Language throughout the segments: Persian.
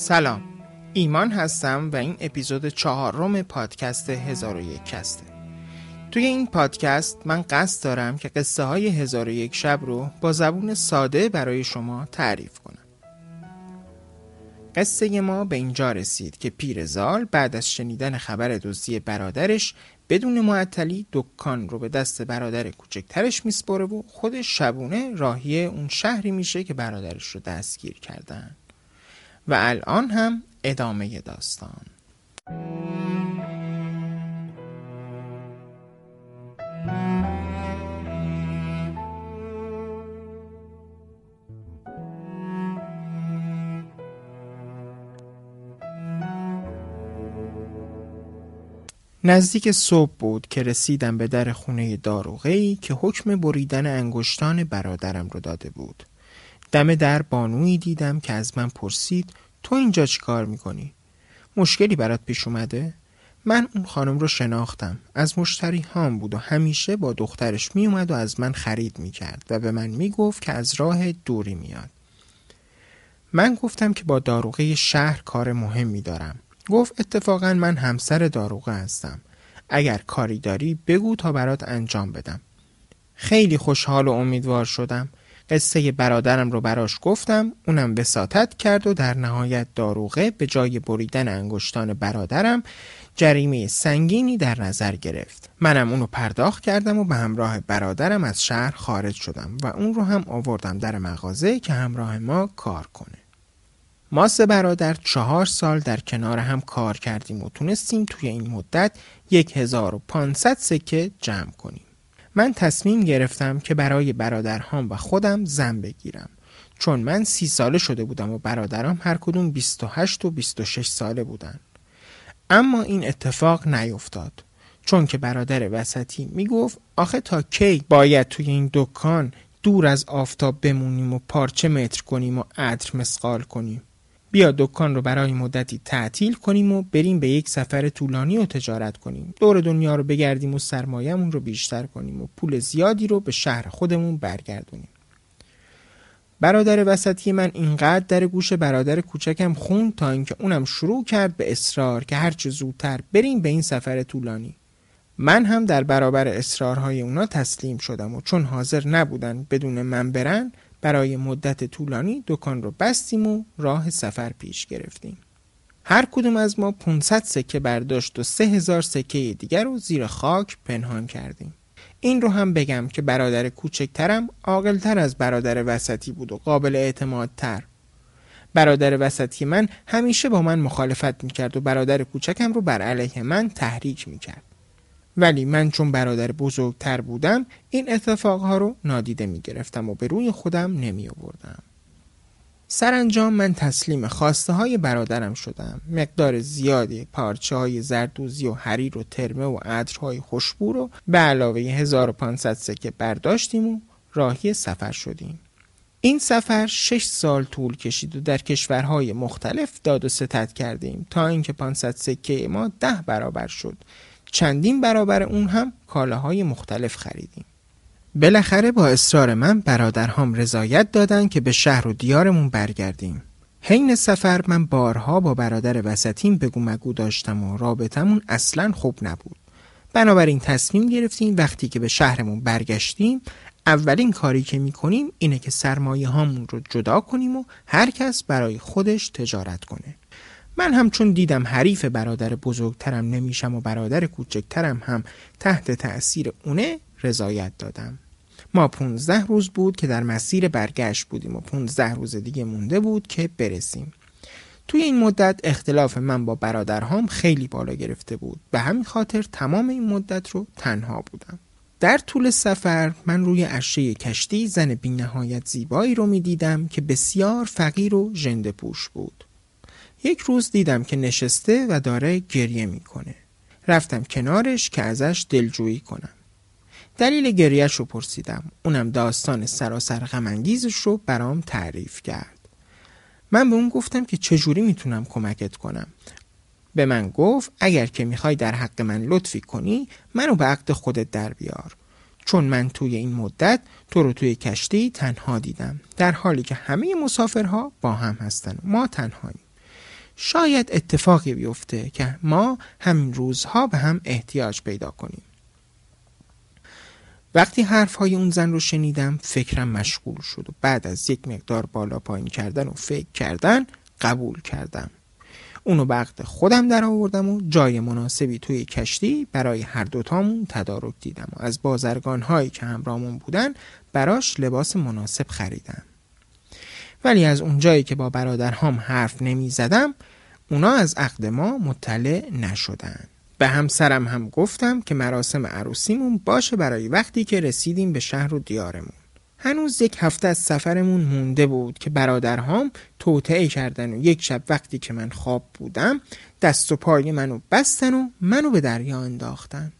سلام. ایمان هستم و این اپیزود چهارم پادکست هزار و یک کسته توی این پادکست من قصد دارم که قصه های هزار و یک شب رو با زبون ساده برای شما تعریف کنم. قصه ما به اینجا رسید که پیرزال بعد از شنیدن خبر دزدی برادرش بدون معطلی دکان رو به دست برادر کوچکترش میسپره و خودش شبونه راهی اون شهری میشه که برادرش رو دستگیر کردن. و الان هم ادامه داستان نزدیک صبح بود که رسیدم به در خونه داروغهی که حکم بریدن انگشتان برادرم رو داده بود. دم در بانویی دیدم که از من پرسید تو اینجا چی کار می‌کنی؟ مشکلی برات پیش اومده؟ من اون خانم رو شناختم. از مشتری هام بود و همیشه با دخترش میومد و از من خرید می‌کرد و به من می‌گفت که از راه دوری میاد. من گفتم که با داروغه شهر کار مهمی دارم. گفت اتفاقا من همسر داروغه هستم. اگر کاری داری بگو تا برات انجام بدم. خیلی خوشحال و امیدوار شدم. قصه برادرم رو براش گفتم اونم وساطت کرد و در نهایت داروغه به جای بریدن انگشتان برادرم جریمه سنگینی در نظر گرفت. منم اونو پرداخت کردم و به همراه برادرم از شهر خارج شدم و اون رو هم آوردم در مغازه که همراه ما کار کنه. ما سه برادر چهار سال در کنار هم کار کردیم و تونستیم توی این مدت 1500 سکه جمع کنیم. من تصمیم گرفتم که برای برادرهام و خودم زن بگیرم. چون من سی ساله شده بودم و برادرام هر کدوم 28 و 26 ساله بودن. اما این اتفاق نیفتاد. چون که برادر وسطی می‌گفت آخه تا کی باید توی این دکان دور از آفتاب بمونیم و پارچه متر کنیم و عطر مسقال کنیم؟ بیا دکان رو برای مدتی تعطیل کنیم و بریم به یک سفر طولانی و تجارت کنیم. دور دنیا رو بگردیم و سرمایهمون رو بیشتر کنیم و پول زیادی رو به شهر خودمون برگردونیم. برادر وسطی من اینقدر در گوش برادر کوچکم خون تا اینکه اونم شروع کرد به اصرار که هرچه زودتر بریم به این سفر طولانی. من هم در برابر اصرارهای اونا تسلیم شدم و چون حاضر نبودن بدون من برن برای مدت طولانی دکان رو بستیم و راه سفر پیش گرفتیم. هر کدوم از ما 500 سکه برداشت و 3000 سکه دیگر رو زیر خاک پنهان کردیم. این رو هم بگم که برادر کوچکترم عاقلتر از برادر وسطی بود و قابل اعتماد تر. برادر وسطی من همیشه با من مخالفت می‌کرد و برادر کوچکم رو بر علیه من تحریک می‌کرد. ولی من چون برادر بزرگتر بودم این اتفاقها رو نادیده می گرفتم و به روی خودم نمی آوردم. سرانجام من تسلیم خواسته های برادرم شدم. مقدار زیادی پارچه های زردوزی و حریر و ترمه و عطرهای خوشبو رو به علاوه 1500 سکه برداشتیم و راهی سفر شدیم. این سفر شش سال طول کشید و در کشورهای مختلف داد و ستت کردیم تا اینکه 500 سکه ما ده برابر شد. چندین برابر اون هم کالاهای مختلف خریدیم. بالاخره با اصرار من برادرهام رضایت دادن که به شهر و دیارمون برگردیم. حین سفر من بارها با برادر وسطیم بگو مگو داشتم و رابطمون اصلا خوب نبود. بنابراین تصمیم گرفتیم وقتی که به شهرمون برگشتیم اولین کاری که می‌کنیم اینه که سرمایه هامون رو جدا کنیم و هر کس برای خودش تجارت کنه. من هم چون دیدم حریف برادر بزرگترم نمیشم و برادر کوچکترم هم تحت تأثیر اونه رضایت دادم. ما 15 روز بود که در مسیر برگشت بودیم و 15 روز دیگه مونده بود که برسیم. توی این مدت اختلاف من با برادرهام خیلی بالا گرفته بود. به همین خاطر تمام این مدت رو تنها بودم. در طول سفر من روی عرشه کشتی زن بی نهایت زیبایی رو می دیدم که بسیار فقیر و ژنده پوش بود. یک روز دیدم که نشسته و داره گریه می‌کنه. رفتم کنارش که ازش دلجویی کنم. دلیل گریهش رو پرسیدم. اونم داستان سراسر غمانگیزش رو برام تعریف کرد. من به اون گفتم که چجوری می‌تونم کمکت کنم؟ به من گفت اگر که می‌خوای در حق من لطفی کنی منو به عقد خودت در بیار. چون من توی این مدت تو رو توی کشتی تنها دیدم در حالی که همه مسافرها با هم هستن. ما تنهاییم. شاید اتفاقی بیفته که ما همین روزها به هم احتیاج پیدا کنیم. وقتی حرف های اون زن رو شنیدم فکرم مشغول شد و بعد از یک مقدار بالا پایین کردن و فکر کردن قبول کردم. اونو به خودم در آوردم و جای مناسبی توی کشتی برای هر دوتامون تدارک دیدم و از بازرگان هایی که همراهمون بودن براش لباس مناسب خریدم. ولی از اونجایی که با برادرهام حرف نمی زدم اونا از عقد ما مطلع نشدن. به همسرم هم گفتم که مراسم عروسیمون باشه برای وقتی که رسیدیم به شهر و دیارمون. هنوز یک هفته از سفرمون مونده بود که برادرهام توطعه کردن و یک شب وقتی که من خواب بودم دست و پای منو بستن و منو به دریا انداختن.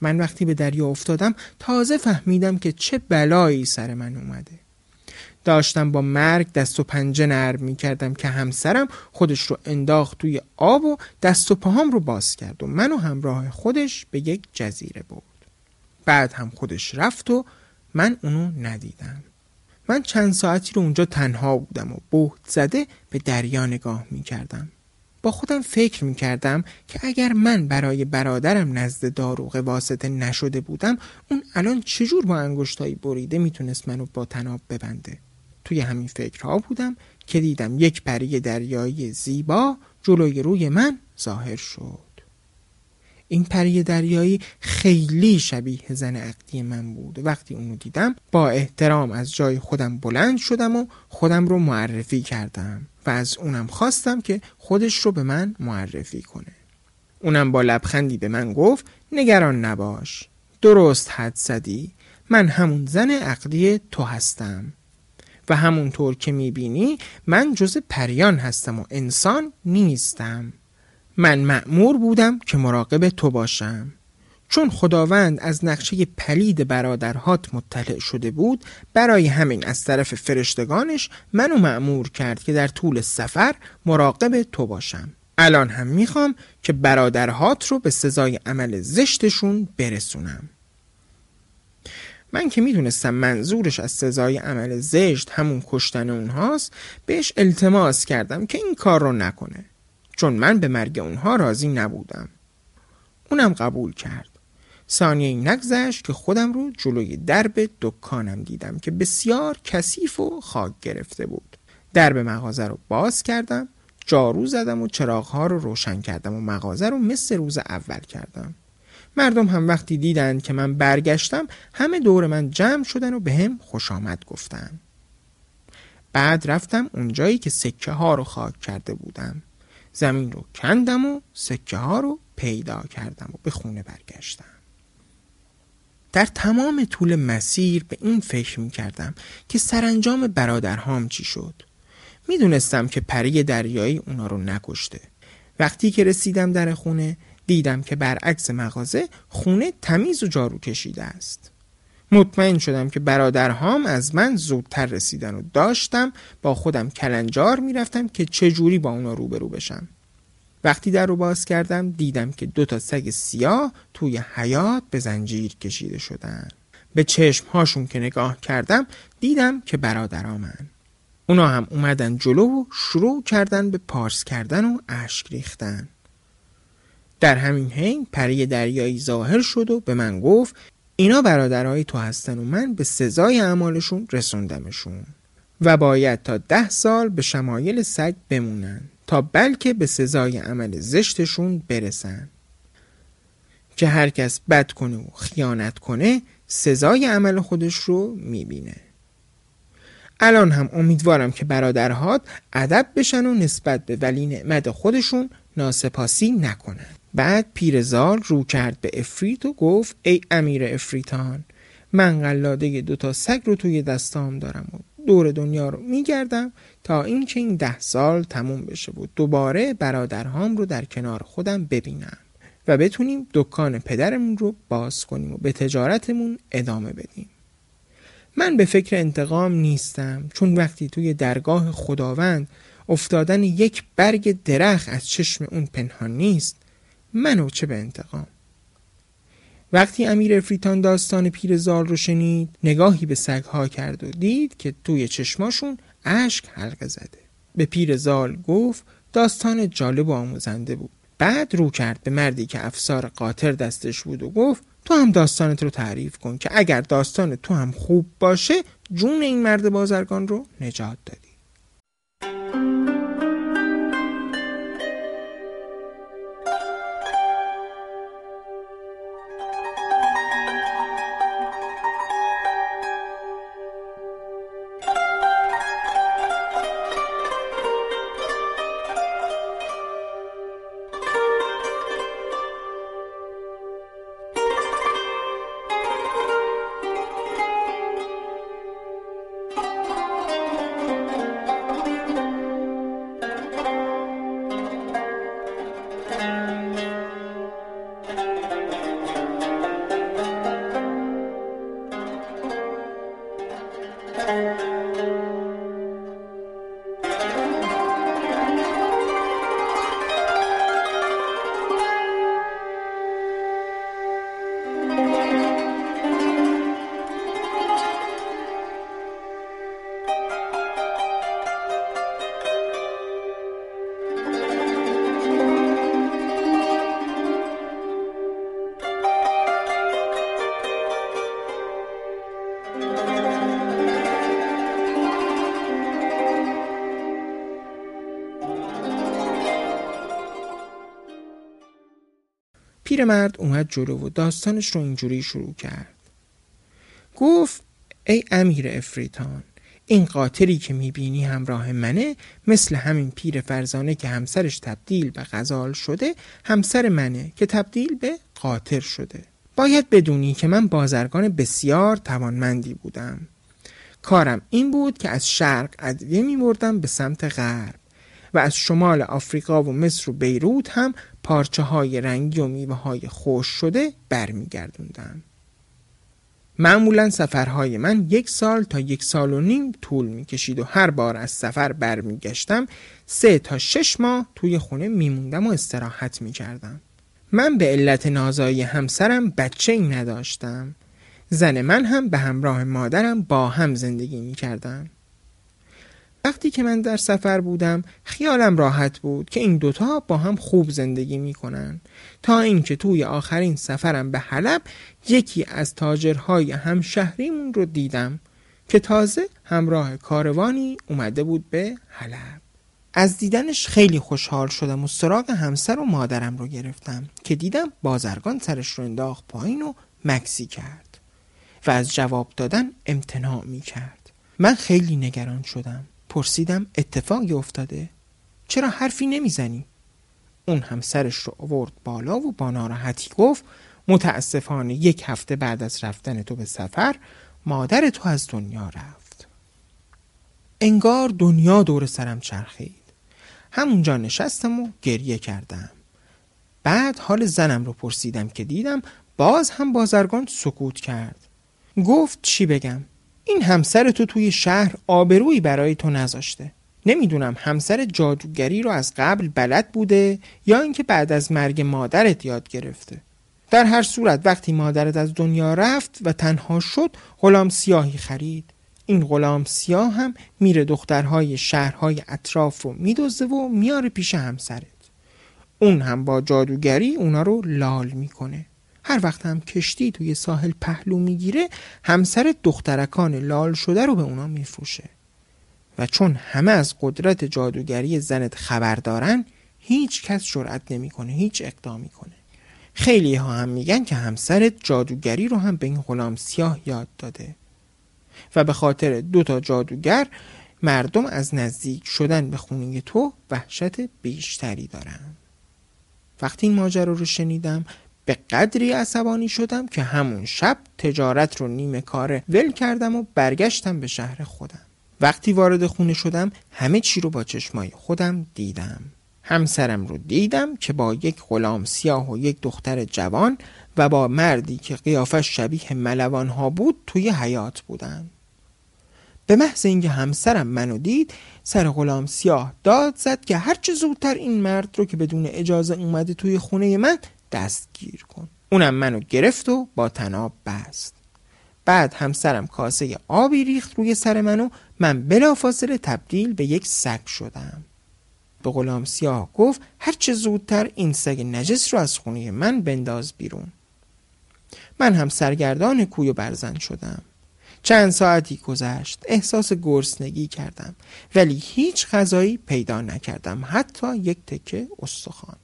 من وقتی به دریا افتادم تازه فهمیدم که چه بلایی سر من اومده. داشتم با مرگ دست و پنجه نرم می کردم که همسرم خودش رو انداخت توی آب و دست و پاهام رو باز کرد و منو همراه خودش به یک جزیره برد. بعد هم خودش رفت و من اونو ندیدم. من چند ساعتی رو اونجا تنها بودم و بهت زده به دریا نگاه می کردم با خودم فکر می کردم که اگر من برای برادرم نزد داروغ واسطه نشده بودم اون الان چجور با انگشتایی بریده می‌تونست منو با تناب ببنده. توی همین فکرها بودم که دیدم یک پری دریایی زیبا جلوی روی من ظاهر شد. این پری دریایی خیلی شبیه زن عقدی من بود. وقتی اونو دیدم با احترام از جای خودم بلند شدم و خودم رو معرفی کردم و از اونم خواستم که خودش رو به من معرفی کنه. اونم با لبخندی به من گفت نگران نباش درست حد زدی. من همون زن عقدی تو هستم. و همونطور که می‌بینی من جز پریان هستم و انسان نیستم. من مأمور بودم که مراقب تو باشم. چون خداوند از نقشه پلید برادرهات مطلع شده بود برای همین از طرف فرشتگانش منو مأمور کرد که در طول سفر مراقب تو باشم. الان هم می‌خوام که برادرهات رو به سزای عمل زشتشون برسونم. من که می‌دونستم منظورش از سزای عمل زشت همون کشتن اونهاست بهش التماس کردم که این کار رو نکنه. چون من به مرگ اونها راضی نبودم. اونم قبول کرد. ثانیه نگذشت که خودم رو جلوی درب دکانم دیدم که بسیار کثیف و خاک گرفته بود. درب مغازه رو باز کردم جارو زدم و چراغها رو روشن کردم و مغازه رو مثل روز اول کردم. مردم هم وقتی دیدن که من برگشتم همه دور من جمع شدن و به هم خوش آمد گفتن. بعد رفتم اونجایی که سکه ها رو خاک کرده بودم. زمین رو کندم و سکه ها رو پیدا کردم و به خونه برگشتم. در تمام طول مسیر به این فکر می کردم که سرانجام برادرهام چی شد. می دونستم که پری دریایی اونا رو نکشته. وقتی که رسیدم در خونه دیدم که برعکس مغازه خونه تمیز و جارو کشیده است. مطمئن شدم که برادرهام از من زودتر رسیدن و داشتم با خودم کلنجار می‌رفتم که چجوری با اونا روبرو بشم. وقتی در رو باز کردم دیدم که دو تا سگ سیاه توی حیات به زنجیر کشیده شدن. به چشم هاشون که نگاه کردم دیدم که برادرامن. اونا هم اومدن جلو و شروع کردن به پارس کردن و اشک ریختن. در همین حین پری دریایی ظاهر شد و به من گفت اینا برادرهای تو هستن و من به سزای اعمالشون رسوندمشون. و باید تا ده سال به شمایل سگ بمونن تا بلکه به سزای عمل زشتشون برسن. که هر کس بد کنه و خیانت کنه سزای عمل خودش رو می‌بینه. الان هم امیدوارم که برادرهات ادب بشن و نسبت به ولی نعمت خودشون ناسپاسی نکنن بعد پیرزال رو کرد به افریت و گفت ای امیر افریتان من قلاده دوتا سگ رو توی دستام دارم و دور دنیا رو میگردم تا اینکه این ده سال تموم بشه بود دوباره برادرهام رو در کنار خودم ببینم و بتونیم دکان پدرمون رو باز کنیم و به تجارتمون ادامه بدیم. من به فکر انتقام نیستم چون وقتی توی درگاه خداوند افتادن یک برگ درخت از چشم اون پنهان نیست. منو چه به انتقام؟ وقتی امیر افریتان داستان پیرزال رو شنید نگاهی به سگها کرد و دید که توی چشماشون اشک حلقه زده. به پیر زال گفت داستان جالب و آموزنده بود. بعد رو کرد به مردی که افسار قاطر دستش بود و گفت تو هم داستانت رو تعریف کن که اگر داستان تو هم خوب باشه جون این مرد بازرگان رو نجات دادی. پیرمرد اومد جلو و داستانش رو اینجوری شروع کرد. گفت ای امیر افریتان این قاطری که می‌بینی همراه منه مثل همین پیر فرزانه که همسرش تبدیل به غزال شده همسر منه که تبدیل به قاطر شده. باید بدونی که من بازرگان بسیار توانمندی بودم. کارم این بود که از شرق ادویه میبردم به سمت غرب. و از شمال آفریقا و مصر و بیروت هم پارچه های رنگی و میوه های خوش شده برمیگردوندم. معمولا سفرهای من یک سال تا یک سال و نیم طول می‌کشید و هر بار از سفر برمیگشتم سه تا شش ماه توی خونه میموندم و استراحت می‌کردم. من به علت نازایی همسرم بچه ای نداشتم. زن من هم به همراه مادرم با هم زندگی می‌کردم. وقتی که من در سفر بودم خیالم راحت بود که این دوتا با هم خوب زندگی می‌کنن. تا اینکه توی آخرین سفرم به حلب یکی از تاجرهای همشهریمون رو دیدم که تازه همراه کاروانی اومده بود به حلب. از دیدنش خیلی خوشحال شدم و سراغ همسر و مادرم رو گرفتم که دیدم بازرگان سرش رو انداخت پایین و مکسی کرد و از جواب دادن امتناع می کرد من خیلی نگران شدم. پرسیدم اتفاقی افتاده. چرا حرفی نمی‌زنی؟ اون هم سرش رو آورد بالا و با ناراحتی گفت متاسفانه یک هفته بعد از رفتن تو به سفر مادر تو از دنیا رفت. انگار دنیا دور سرم چرخید. همونجا نشستم و گریه کردم. بعد حال زنم رو پرسیدم که دیدم باز هم بازرگان سکوت کرد. گفت چی بگم؟ این همسر تو توی شهر آبرویی برای تو نذاشته. نمی‌دونم همسر جادوگری رو از قبل بلد بوده یا اینکه بعد از مرگ مادرت یاد گرفته. در هر صورت وقتی مادرت از دنیا رفت و تنها شد غلام سیاهی خرید. این غلام سیاه هم میره دخترهای شهرهای اطراف رو میدوزه و میاره پیش همسرت. اون هم با جادوگری اونا رو لال می‌کنه. هر وقت هم کشتی توی ساحل پهلو می‌گیره همسر دخترکان لال شده رو به اونا میفروشه. و چون همه از قدرت جادوگری زنت خبر دارن هیچ کس جرأت نمی‌کنه هیچ اقدامی کنه خیلی ها هم میگن که همسرت جادوگری رو هم به این غلام سیاه یاد داده. و به خاطر دو تا جادوگر مردم از نزدیک شدن به خونه تو وحشت بیشتری دارن. وقتی این ماجرا رو شنیدم به قدری عصبانی شدم که همون شب تجارت رو نیمه کاره ول کردم و برگشتم به شهر خودم. وقتی وارد خونه شدم همه چی رو با چشمای خودم دیدم. همسرم رو دیدم که با یک غلام سیاه و یک دختر جوان و با مردی که قیافش شبیه ملوان ها بود توی حیات بودن. به محض اینکه همسرم منو دید سر غلام سیاه داد زد که هرچه زودتر این مرد رو که بدون اجازه اومده توی خونه من دستگیر کن. اونم منو گرفت و با تناب بست. بعد همسرم کاسه آبی ریخت روی سر منو. من بلافاصله تبدیل به یک سگ شدم. به غلام سیاه گفت هرچه زودتر این سگ نجس رو از خونه من بنداز بیرون. من هم سرگردان کوی و برزن شدم. چند ساعتی گذشت احساس گرسنگی کردم ولی هیچ غذایی پیدا نکردم حتی یک تکه استخوان.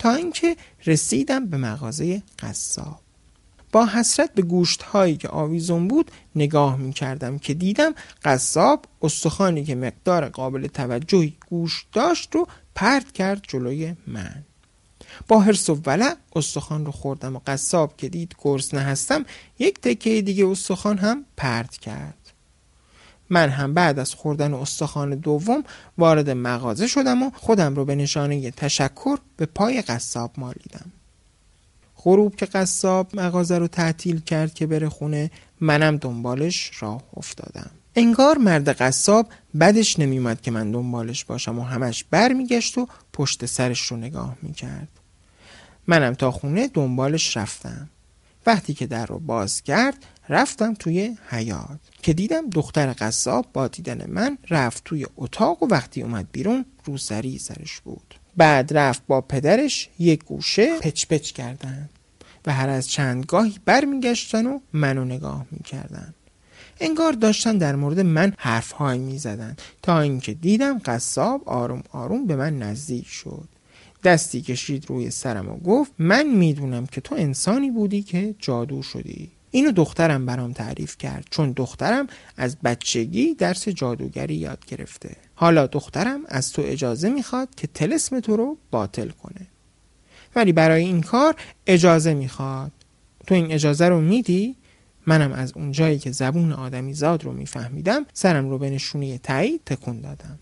تا اینکه رسیدم به مغازه قصاب. با حسرت به گوشت هایی که آویزون بود نگاه می کردم که دیدم قصاب استخوانی که مقدار قابل توجهی گوشت داشت رو پرت کرد جلوی من. با حرس و ولع استخوان رو خوردم و قصاب که دید گرسنه هستم یک تکه دیگه استخوان هم پرت کرد. من هم بعد از خوردن استخوان دوم وارد مغازه شدم و خودم رو به نشانه تشکر به پای قصاب مالیدم. غروب که قصاب مغازه رو تعطیل کرد که بره خونه منم دنبالش راه افتادم. انگار مرد قصاب بدش نمیومد که من دنبالش باشم و همش برمیگشت و پشت سرش رو نگاه می‌کرد. منم تا خونه دنبالش رفتم. وقتی که در رو باز کرد رفتم توی حیات که دیدم دختر قصاب با دیدن من رفت توی اتاق و وقتی اومد بیرون روسری سرش بود. بعد رفت با پدرش یک گوشه پچ پچ کردن و هر از چند گاهی برمیگشتن و منو نگاه می‌کردن. انگار داشتن در مورد من حرفهایی می‌زدن تا اینکه دیدم قصاب آروم آروم به من نزدیک شد. دستی کشید روی سرم و گفت من می‌دونم که تو انسانی بودی که جادو شدی. اینو دخترم برام تعریف کرد چون دخترم از بچگی درس جادوگری یاد گرفته. حالا دخترم از تو اجازه می‌خواد که تلسم تو رو باطل کنه. ولی برای این کار اجازه می‌خواد. تو این اجازه رو میدی؟ منم از اون جایی که زبون آدمی زاد رو میفهمیدم سرم رو به نشونه تایید تکون دادم.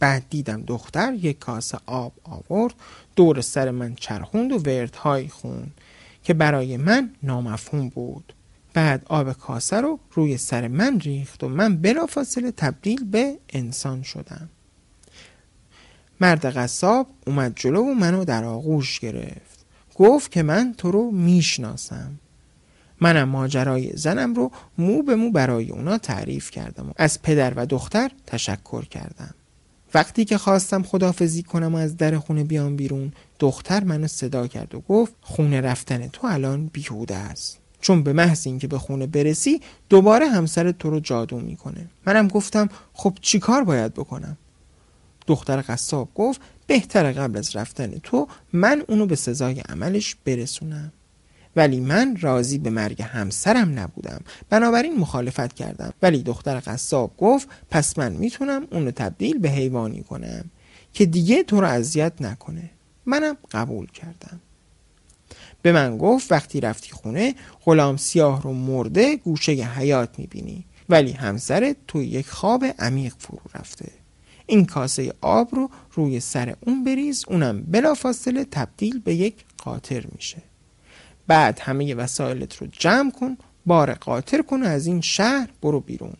بعد دیدم دختر یک کاسه آب آورد دور سر من چرخوند و وردهایی خوند که برای من نامفهوم بود. بعد آب کاسه رو روی سر من ریخت و من بلافاصله تبدیل به انسان شدم. مرد قصاب اومد جلو و منو در آغوش گرفت. گفت که من تو رو می‌شناسم. منم ماجرای زنم رو مو به مو برای اونا تعریف کردم و از پدر و دختر تشکر کردم. وقتی که خواستم خدافزی کنم و از در خونه بیام بیرون دختر منو صدا کرد و گفت خونه رفتن تو الان بیهوده است. چون به محض اینکه به خونه برسی دوباره همسر تو رو جادو می‌کنه. منم گفتم خب چیکار باید بکنم؟ دختر قصاب گفت بهتر قبل از رفتن تو من اونو به سزای عملش برسونم. ولی من راضی به مرگ همسرم نبودم. بنابراین مخالفت کردم. ولی دختر قصاب گفت پس من می‌تونم اونو تبدیل به حیوانی کنم که دیگه تو رو اذیت نکنه. منم قبول کردم. به من گفت وقتی رفتی خونه غلام سیاه رو مرده گوشه حیات می‌بینی. ولی همسرت توی یک خواب عمیق فرو رفته. این کاسه آب رو روی سر اون بریز اونم بلافاصله تبدیل به یک قاطر میشه. بعد همه وسایلت رو جمع کن بار قاطر کن و از این شهر برو بیرون.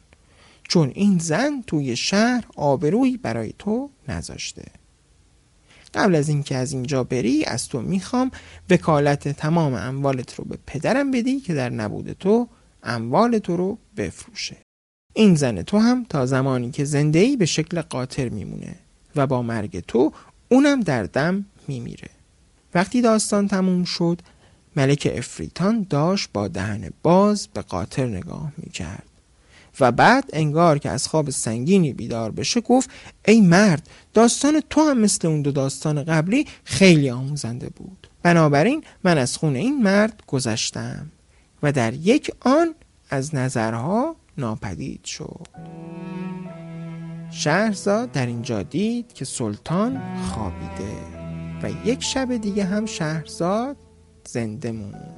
چون این زن توی شهر آبرویی برای تو نذاشته. قبل از اینکه از اینجا بری از تو می‌خوام وکالت تمام اموالت رو به پدرم بدی که در نبود تو اموال تو رو بفروشه. این زن تو هم تا زمانی که زنده ای به شکل قاطر میمونه و با مرگ تو اونم در دم میمیره. وقتی داستان تموم شد ملک افریتان داشت با دهن باز به قاطر نگاه می‌کرد و بعد انگار که از خواب سنگینی بیدار بشه گفت ای مرد داستان تو هم مثل اون دو داستان قبلی خیلی آموزنده بود. بنابراین من از خون این مرد گذشتم. و در یک آن از نظرها ناپدید شد. شهرزاد در اینجا دید که سلطان خوابیده و یک شب دیگه هم شهرزاد زنده موند